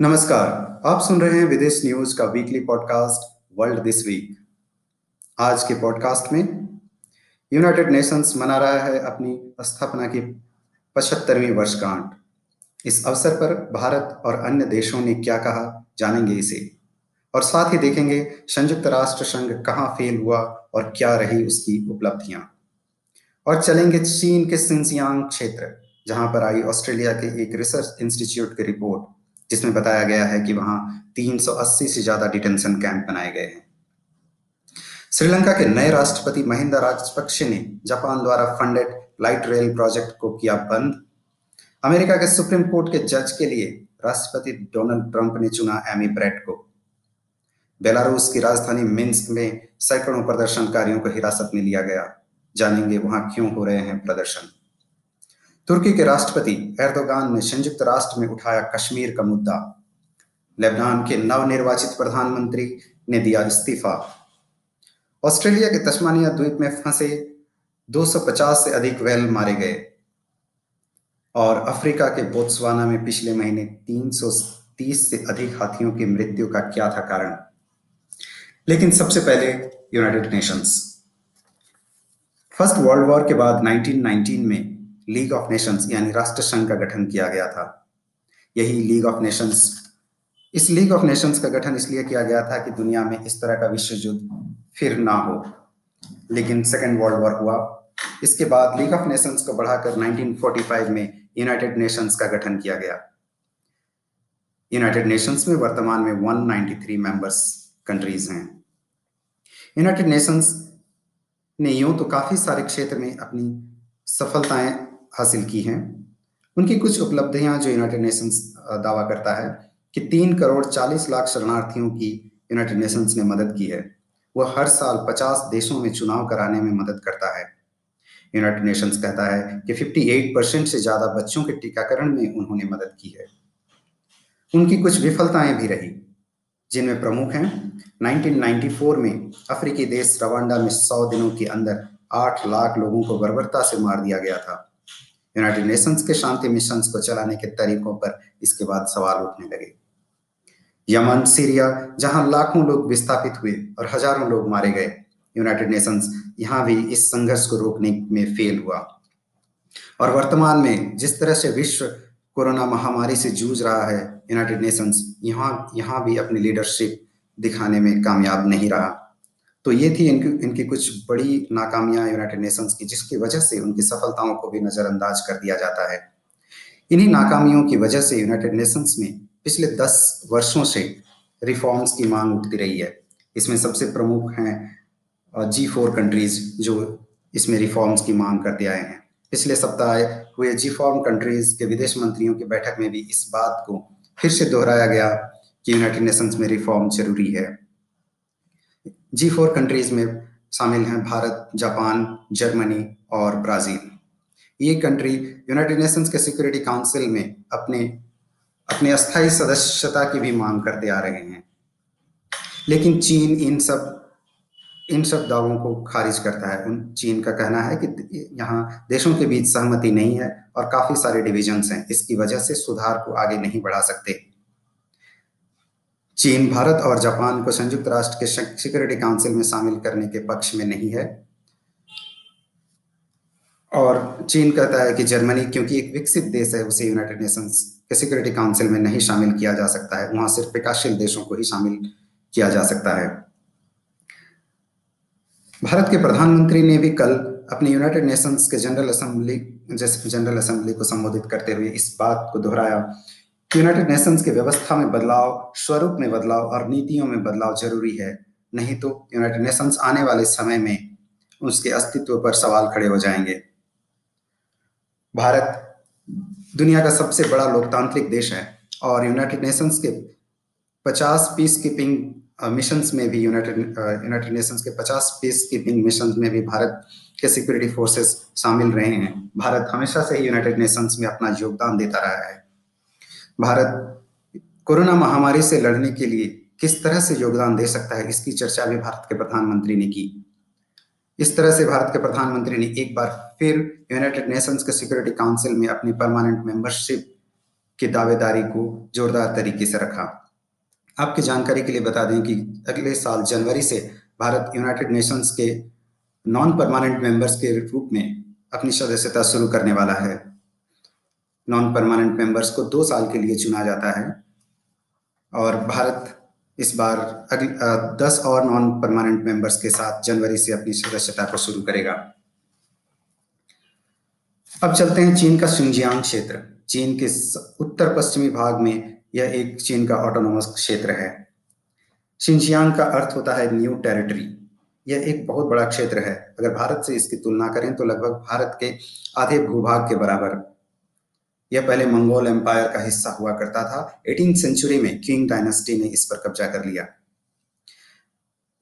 नमस्कार, आप सुन रहे हैं विदेश न्यूज़ का weekly podcast world this week आज के पॉडकास्ट में यूनाइटेड नेशंस मना रहा है अपनी स्थापना की पचहत्तरवीं वर्षगांठ। इस अवसर पर भारत और अन्य देशों ने क्या कहा, जानेंगे इसे। और साथ ही देखेंगे संयुक्त राष्ट्र संघ कहाँ फेल हुआ और क्या रही उसकी उपलब्धियाँ। और चलेंगे चीन के सिंसियांग क्षेत्र, जहाँ पर आई ऑस्ट्रेलिया के एक रिसर्च इंस्टीट्यूट की रिपोर्ट। जिसमें बताया गया है कि वहाँ 380 से ज़्यादा डिटेंशन कैंप बनाए गए हैं। श्रीलंका के नए राष्ट्रपति महिंदा राजपक्षे ने जापान द्वारा फंडेड लाइट रेल प्रोजेक्ट को किया बंद। अमेरिका के सुप्रीम कोर्ट के जज के लिए राष्ट्रपति डोनाल्ड ट्रंप ने चुना एमी ब्रेड को। बेलारूस की राजधानी मिन्स्क में सैकड़ों प्रदर्शनकारियों को हिरासत में लिया गया। जानेंगे वहाँ क्यों हो रहे हैं प्रदर्शन। तुर्की के राष्ट्रपति एर्दोगान ने संयुक्त राष्ट्र में उठाया कश्मीर का मुद्दा। लेबनान के नवनिर्वाचित प्रधानमंत्री ने दिया इस्तीफा। ऑस्ट्रेलिया के तस्मानिया द्वीप में फंसे 250 से अधिक वेल मारे गए। और अफ्रीका के बोत्सवाना में पिछले महीने 330 से अधिक हाथियों की मृत्यु का क्या था कारण? लेकिन सबसे पहले United Nations. First world war के बाद 1919 में लीग ऑफ़ नेशंस यानी राष्ट्र संघ का गठन किया गया था। यही लीग ऑफ़ नेशंस इस लीग ऑफ़ नेशंस का गठन इसलिए किया गया था कि दुनिया में इस तरह का विश्व युद्ध फिर ना हो। लेकिन सेकेंड वर्ल्ड वॉर हुआ। इसके बाद लीग ऑफ़ नेशंस को बढ़ाकर 1945 में यूनाइटेड नेशंस का गठन किया गया। यूनाइटेड नेशंस में वर्तमान में 193 मेंबर्स कंट्रीज़ हैं। यूनाइटेड नेशंस ने यूँ तो काफ़ी सारे क्षेत्र में अपनी सफलताएँ हासिल की हैं। उनकी कुछ उपलब्धियाँ जो यूनाइटेड नेशंस दावा करता है कि तीन करोड़ चालीस लाख शरणार्थियों की यूनाइटेड नेशंस ने मदद की है। वह हर साल पचास देशों में चुनाव कराने में मदद करता है। यूनाइटेड नेशंस कहता है कि 58 परसेंट से ज़्यादा बच्चों के टीकाकरण में उन्होंने मदद की है। उनकी कुछ विफलताएँ भी रही, जिनमें प्रमुख हैं। 1994 में अफ्रीकी देश रवांडा में 100 दिनों के अंदर 8 लाख लोगों को बर्बरता से मार दिया गया था। यूनाइटेड नेशंस के शांति मिशन को चलाने के तरीकों पर इसके बाद सवाल उठने लगे। यमन, सीरिया, जहाँ लाखों लोग विस्थापित हुए और हज़ारों लोग मारे गए यूनाइटेड नेशंस यहाँ भी इस संघर्ष को रोकने में फेल हुआ। और वर्तमान में जिस तरह से विश्व कोरोना महामारी से जूझ रहा है यूनाइटेड नेशंस यहाँ यहाँ भी अपनी लीडरशिप दिखाने में कामयाब नहीं रहा। तो ये थी इनकी इनकी कुछ बड़ी नाकामियाँ यूनाइटेड नेशंस की, जिसकी वजह से उनकी सफलताओं को भी नजरअंदाज कर दिया जाता है। इन्हीं नाकामियों की वजह से यूनाइटेड नेशंस में पिछले दस वर्षों से रिफॉर्म्स की मांग उठती रही है। इसमें सबसे प्रमुख हैं जी फोर कंट्रीज़ जो इसमें रिफॉर्म्स की मांग करते आए हैं। पिछले सप्ताह हुए जी फॉर्म कंट्रीज़ के विदेश मंत्रियों की बैठक में भी इस बात को फिर से दोहराया गया कि यूनाइटेड नेशंस में रिफॉर्म ज़रूरी है। जी फोर कंट्रीज़ में शामिल हैं, भारत, जापान, जर्मनी और ब्राज़ील। ये कंट्री यूनाइटेड नेशंस के सिक्योरिटी काउंसिल में अपने अपने अस्थायी सदस्यता की भी मांग करते आ रहे हैं। लेकिन चीन इन सब इन सब दावों को खारिज करता है। उन, चीन का कहना है कि यहाँ देशों के बीच सहमति नहीं है और काफ़ी सारे डिविजन्स हैं। इसकी वजह से सुधार को आगे नहीं बढ़ा सकते। चीन, भारत और जापान को संयुक्त राष्ट्र के सिक्योरिटी काउंसिल में शामिल करने के पक्ष में नहीं है। और चीन कहता है कि जर्मनी, क्योंकि एक विकसित देश है, उसे यूनाइटेड नेशंस के सिक्योरिटी काउंसिल में नहीं शामिल किया जा सकता है। वहाँ सिर्फ़ विकासशील देशों को ही शामिल किया जा सकता है। भारत के प्रधानमंत्री ने भी कल अपने यूनाइटेड नेशंस के जनरल असेंबली जैसे जनरल असेंबली को संबोधित करते हुए इस बात को दोहराया। यूनाइटेड नेशंस के व्यवस्था में बदलाव, स्वरूप में बदलाव और नीतियों में बदलाव ज़रूरी है। नहीं तो यूनाइटेड नेशंस आने वाले समय में उसके अस्तित्व पर सवाल खड़े हो जाएँगे। भारत दुनिया का सबसे बड़ा लोकतांत्रिक देश है और यूनाइटेड नेशंस के 50 पीस कीपिंग मिशंस में भी यूनाइटेड यूनाइटेड नेशंस के 50 पीस कीपिंग मिशंस में भी भारत के सिक्योरिटी फोर्सेस शामिल रहे हैं। भारत हमेशा से ही यूनाइटेड नेशंस में अपना योगदान देता रहा है। भारत कोरोना महामारी से लड़ने के लिए किस तरह से योगदान दे सकता है, इसकी चर्चा भी भारत के प्रधानमंत्री ने की। इस तरह से भारत के प्रधानमंत्री ने एक बार फिर यूनाइटेड नेशंस के सिक्योरिटी काउंसिल में अपनी परमानेंट मेंबरशिप की दावेदारी को जोरदार तरीके से रखा। आपकी जानकारी के लिए बता दें कि अगले साल जनवरी से भारत यूनाइटेड नेशंस के नॉन परमानेंट मेंबर्स के रूप में अपनी सदस्यता शुरू करने वाला है। नॉन परमानेंट मेंबर्स को दो साल के लिए चुना जाता है। और भारत इस बार अगले दस और नॉन परमानेंट मेंबर्स के साथ जनवरी से अपनी सदस्यता को शुरू करेगा। अब चलते हैं चीन का शिंजियांग क्षेत्र। चीन के उत्तर पश्चिमी भाग में यह एक चीन का ऑटोनोमस क्षेत्र है। शिंजियांग का अर्थ होता है न्यू टेरिटरी यह एक बहुत बड़ा क्षेत्र है। अगर भारत से इसकी तुलना करें तो लगभग भारत के आधे भूभाग के बराबर। यह पहले मंगोल एम्पायर का हिस्सा हुआ करता था। एटीन सेंचुरी में किंग डायनेस्टी ने इस पर कब्जा कर लिया।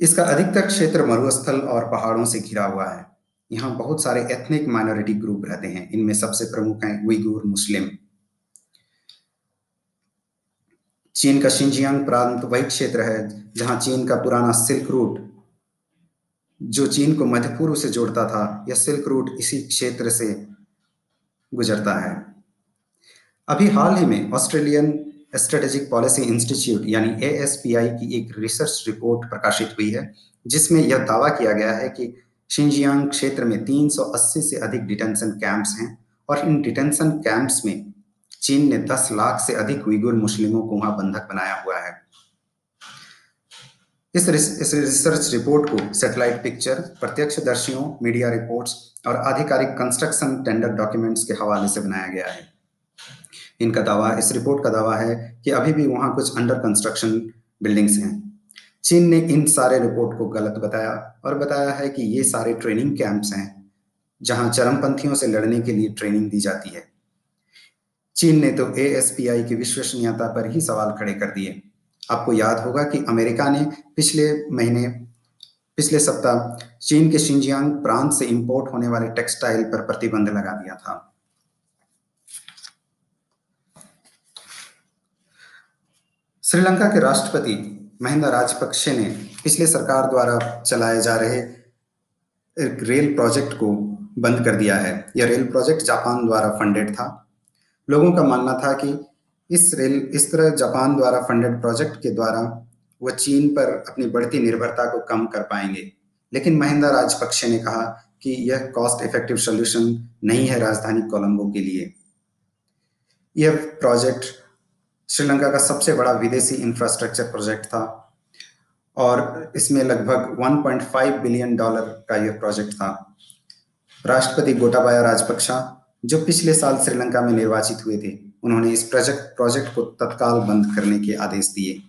इसका अधिकतर क्षेत्र मरुस्थल और पहाड़ों से घिरा हुआ है। यहाँ बहुत सारे एथनिक माइनॉरिटी ग्रुप रहते हैं। इनमें सबसे प्रमुख हैं उइगुर, मुस्लिम। चीन का शिंजियांग प्रांत वही क्षेत्र है, जहाँ चीन का पुराना सिल्क रूट, जो चीन को मध्य पूर्व से जोड़ता था, यह सिल्क रूट इसी क्षेत्र से गुजरता है। अभी हाल ही में ऑस्ट्रेलियन स्ट्रेटेजिक पॉलिसी इंस्टीट्यूट यानी एएसपीआई की एक रिसर्च रिपोर्ट प्रकाशित हुई है जिसमें यह दावा किया गया है कि शिंजियांग क्षेत्र में 380 से अधिक डिटेंशन कैंप्स हैं और इन डिटेंशन कैंप्स में चीन ने 10 लाख से अधिक उइगुर मुस्लिमों को वहाँ बंधक बनाया हुआ है। इस, इस रिसर्च रिपोर्ट को सैटेलाइट पिक्चर प्रत्यक्षदर्शियों मीडिया रिपोर्ट्स और आधिकारिक कंस्ट्रक्शन टेंडर डॉक्यूमेंट्स के हवाले से बनाया गया है। इनका दावा, इस रिपोर्ट का दावा है कि अभी भी वहाँ कुछ अंडर कंस्ट्रक्शन बिल्डिंग्स हैं। चीन ने इन सारे रिपोर्ट को गलत बताया और बताया है कि ये सारे ट्रेनिंग कैंप्स हैं, जहाँ चरमपंथियों से लड़ने के लिए ट्रेनिंग दी जाती है। चीन ने तो ए की विश्वसनीयता पर ही सवाल खड़े कर दिए। आपको याद होगा कि अमेरिका ने पिछले महीने, पिछले सप्ताह चीन के शिंजियांग प्रांत से इंपोर्ट होने वाले टेक्सटाइल पर प्रतिबंध लगा दिया था। श्रीलंका के राष्ट्रपति महिंदा राजपक्षे ने पिछले सरकार द्वारा चलाए जा रहे रेल प्रोजेक्ट को बंद कर दिया है। यह रेल प्रोजेक्ट जापान द्वारा फंडेड था। लोगों का मानना था कि इस रेल, इस तरह जापान द्वारा फंडेड प्रोजेक्ट के द्वारा वह चीन पर अपनी बढ़ती निर्भरता को कम कर पाएँगे। लेकिन महिंदा राजपक्षे ने कहा कि यह कॉस्ट इफ़ेक्टिव सोल्यूशन नहीं है राजधानी कोलंबो के लिए। यह प्रोजेक्ट श्रीलंका का सबसे बड़ा विदेशी इंफ्रास्ट्रक्चर प्रोजेक्ट था और इसमें लगभग 1.5 बिलियन डॉलर का यह प्रोजेक्ट था। राष्ट्रपति गोटाबाया राजपक्षा, जो पिछले साल श्रीलंका में निर्वाचित हुए थे, उन्होंने इस प्रोजेक्ट प्रोजेक्ट को तत्काल बंद करने के आदेश दिए।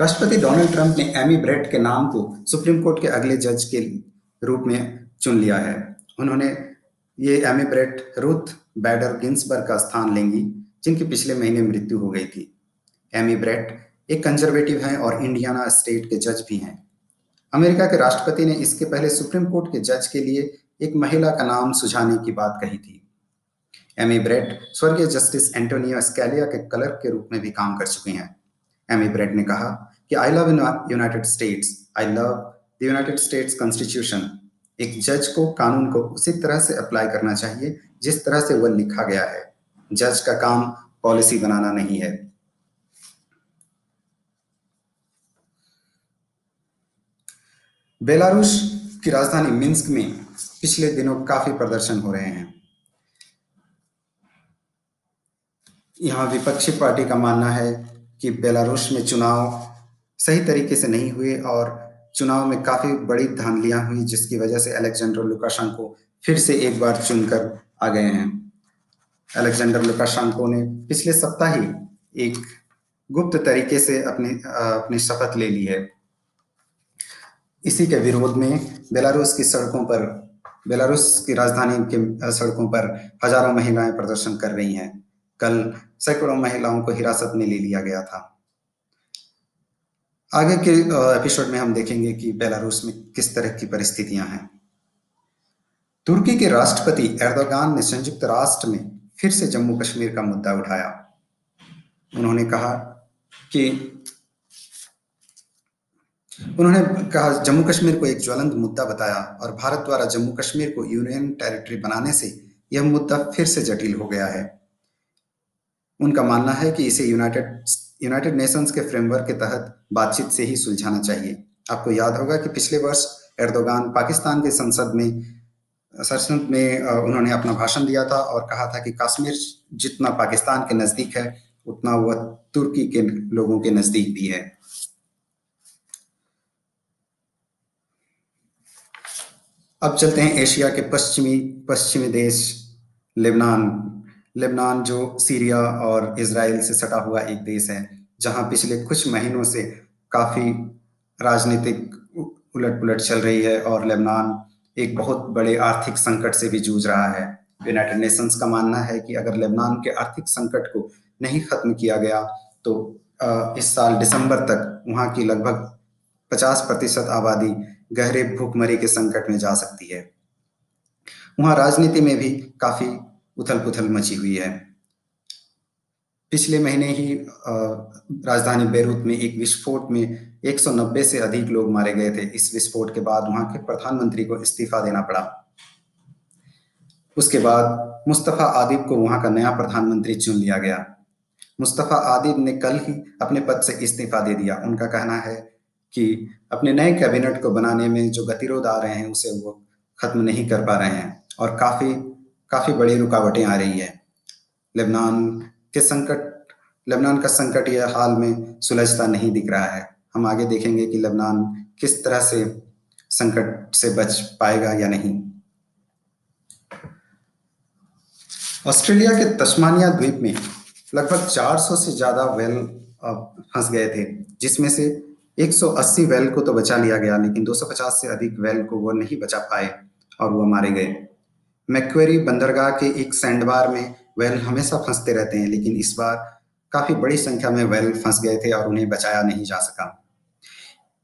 राष्ट्रपति डोनाल्ड ट्रंप ने एमी ब्रेड के नाम को सुप्रीम कोर्ट के अगले जज के रूप में चुन लिया है। उन्होंने ये Amy Barrett Ruth Bader Ginsburg का स्थान लेंगी, जिनकी पिछले महीने मृत्यु हो गई थी। एमी ब्रेट एक कंजर्वेटिव हैं और इंडियाना स्टेट के जज भी हैं। अमेरिका के राष्ट्रपति ने इसके पहले सुप्रीम कोर्ट के जज के लिए एक महिला का नाम सुझाने की बात कही थी। एमी ब्रेट स्वर्गीय जस्टिस एंटोनियो स्कैलिया के कलर के रूप में भी काम कर चुके हैं। एमी ब्रेट ने कहा कि I love United States I love the United States constitution एक जज को, कानून को उसी तरह से अप्लाई करना चाहिए, जिस तरह से वह लिखा गया है। जज का काम पॉलिसी बनाना नहीं है। बेलारूस की राजधानी मिन्स्क में पिछले दिनों काफ़ी प्रदर्शन हो रहे हैं। यहाँ विपक्षी पार्टी का मानना है कि बेलारूस में चुनाव सही तरीके से नहीं हुए और चुनाव में काफ़ी बड़ी धांधलियाँ हुई, जिसकी वजह से अलेक्जेंडर लुकाशंको फिर से एक बार चुनकर आ गए हैं। अलेक्जेंडर लुकाशंको ने पिछले सप्ताह ही एक गुप्त तरीके से अपनी अपनी शपथ ले ली है। इसी के विरोध में बेलारूस की सड़कों पर, बेलारूस की राजधानी के सड़कों पर हज़ारों महिलाएँ प्रदर्शन कर रही हैं। कल सैकड़ों महिलाओं को हिरासत में ले लिया गया था। आगे के एपिसोड में हम देखेंगे कि बेलारूस में किस तरह की परिस्थितियाँ हैं। तुर्की के राष्ट्रपति एर्दोगान ने संयुक्त राष्ट्र में फिर से जम्मू कश्मीर का मुद्दा उठाया। उन्होंने कहा कि, उन्होंने कहा, जम्मू कश्मीर को एक ज्वलंत मुद्दा बताया और भारत द्वारा जम्मू कश्मीर को यूनियन टेरिटरी बनाने से यह मुद्दा फिर से जटिल हो गया है। उनका मानना है कि इसे यूनाइटेड यूनाइटेड नेशंस के फ्रेमवर्क के तहत बातचीत से ही सुलझाना चाहिए। आपको याद होगा कि पिछले वर्ष एर्दोगान पाकिस्तान के संसद में संसद में उन्होंने अपना भाषण दिया था और कहा था कि कश्मीर जितना पाकिस्तान के नज़दीक है, उतना वह तुर्की के लोगों के नज़दीक भी है। अब चलते हैं एशिया के पश्चिमी पश्चिमी देश, लेबनान। लेबनान, जो सीरिया और इसराइल से सटा हुआ एक देश है, जहाँ पिछले कुछ महीनों से काफ़ी राजनीतिक उलट पुलट चल रही है और लेबनान एक बहुत बड़े आर्थिक संकट से भी जूझ रहा है। यूनाइटेड नेशंस का मानना है कि अगर लेबनान के आर्थिक संकट को नहीं खत्म किया गया तो इस साल दिसंबर तक वहाँ की लगभग 50 प्रतिशत आबादी गहरे भूखमरी के संकट में जा सकती है। वहाँ राजनीति में भी काफ़ी उथल पुथल मची हुई है। पिछले महीने ही राजधानी बेरूत में एक विस्फोट में 190 से अधिक लोग मारे गए थे। इस विस्फोट के बाद वहाँ के प्रधानमंत्री को इस्तीफा देना पड़ा। उसके बाद मुस्तफ़ा आदिब को वहाँ का नया प्रधानमंत्री चुन लिया गया। मुस्तफ़ा आदिब ने कल ही अपने पद से इस्तीफा दे दिया। उनका कहना है कि अपने नए कैबिनेट को बनाने में जो गतिरोध आ रहे हैं, उसे वो खत्म नहीं कर पा रहे हैं और काफ़ी काफ़ी बड़ी रुकावटें आ रही है। लेबनान के संकट, लेबनान का संकट यह हाल में सुलझता नहीं दिख रहा है। हम आगे देखेंगे कि लेबनान किस तरह से संकट से बच पाएगा या नहीं। ऑस्ट्रेलिया के तस्मानिया द्वीप में लगभग 400 से ज़्यादा वेल फंस गए थे, जिसमें से 180 वेल को तो बचा लिया गया, लेकिन 250 से अधिक वेल को वो नहीं बचा पाए और वो मारे गए। मैक्वेरी बंदरगाह के एक सैंडबार में वेल हमेशा फंसते रहते हैं, लेकिन इस बार काफ़ी बड़ी संख्या में वेल फंस गए थे और उन्हें बचाया नहीं जा सका।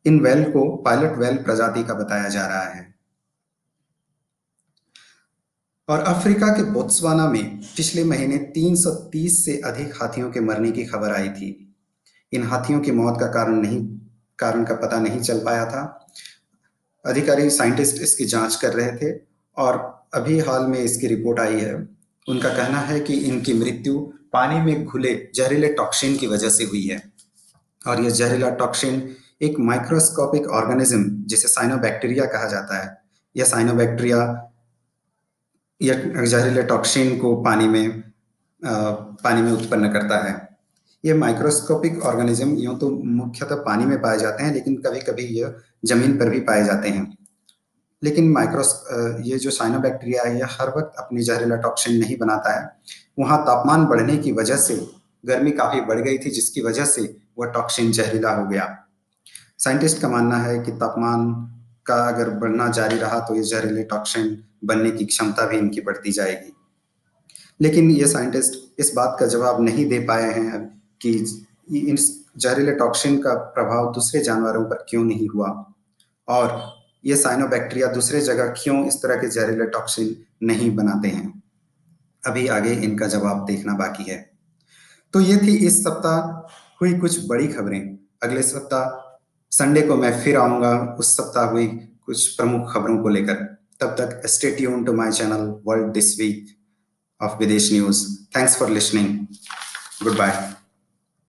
इन वेल को पायलट वेल प्रजाति का बताया जा रहा है। और अफ्रीका के बोत्सवाना में पिछले महीने 330 से अधिक हाथियों के मरने की खबर आई थी। इन हाथियों की मौत का कारण नहीं, कारण का पता नहीं चल पाया था। अधिकारी साइंटिस्ट इसकी जाँच कर रहे थे और अभी हाल में इसकी रिपोर्ट आई है। उनका कहना है कि इनकी मृत्यु पानी में घुले जहरीले टॉक्सिन की वजह से हुई है। और यह जहरीला टॉक्सिन एक माइक्रोस्कोपिक ऑर्गेनिज्म जिसे साइनोबैक्टीरिया कहा जाता है। यह साइनोबैक्टीरिया यह जहरीले टॉक्सिन को पानी में आ, पानी में उत्पन्न करता है। ये माइक्रोस्कोपिक ऑर्गेनिज्म यूँ तो मुख्यतः पानी में पाए जाते हैं लेकिन कभी कभी यह ज़मीन पर भी पाए जाते हैं। लेकिन माइक्रोस ये जो साइनोबैक्टीरिया है यह हर वक्त अपनी जहरीला टॉक्सिन नहीं बनाता है। वहाँ तापमान बढ़ने की वजह से गर्मी काफ़ी बढ़ गई थी, जिसकी वजह से वह टॉक्सिन जहरीला हो गया। साइंटिस्ट का मानना है कि तापमान का अगर बढ़ना जारी रहा तो ये जहरीले टॉक्सिन बनने की क्षमता भी इनकी बढ़ती जाएगी। लेकिन ये साइंटिस्ट इस बात का जवाब नहीं दे पाए हैं कि इन जहरीले टॉक्सिन का प्रभाव दूसरे जानवरों पर क्यों नहीं हुआ। और ये साइनोबैक्टीरिया दूसरे जगह क्यों इस तरह के जहरीले टॉक्सिन नहीं बनाते हैं? अभी आगे इनका जवाब देखना बाकी है। तो ये थी इस सप्ताह हुई कुछ बड़ी खबरें। अगले सप्ताह संडे को मैं फिर आऊँगा। उस सप्ताह हुई कुछ प्रमुख खबरों को लेकर। तब तक stay tune to my channel world this week of विदेश news thanks for listening goodbye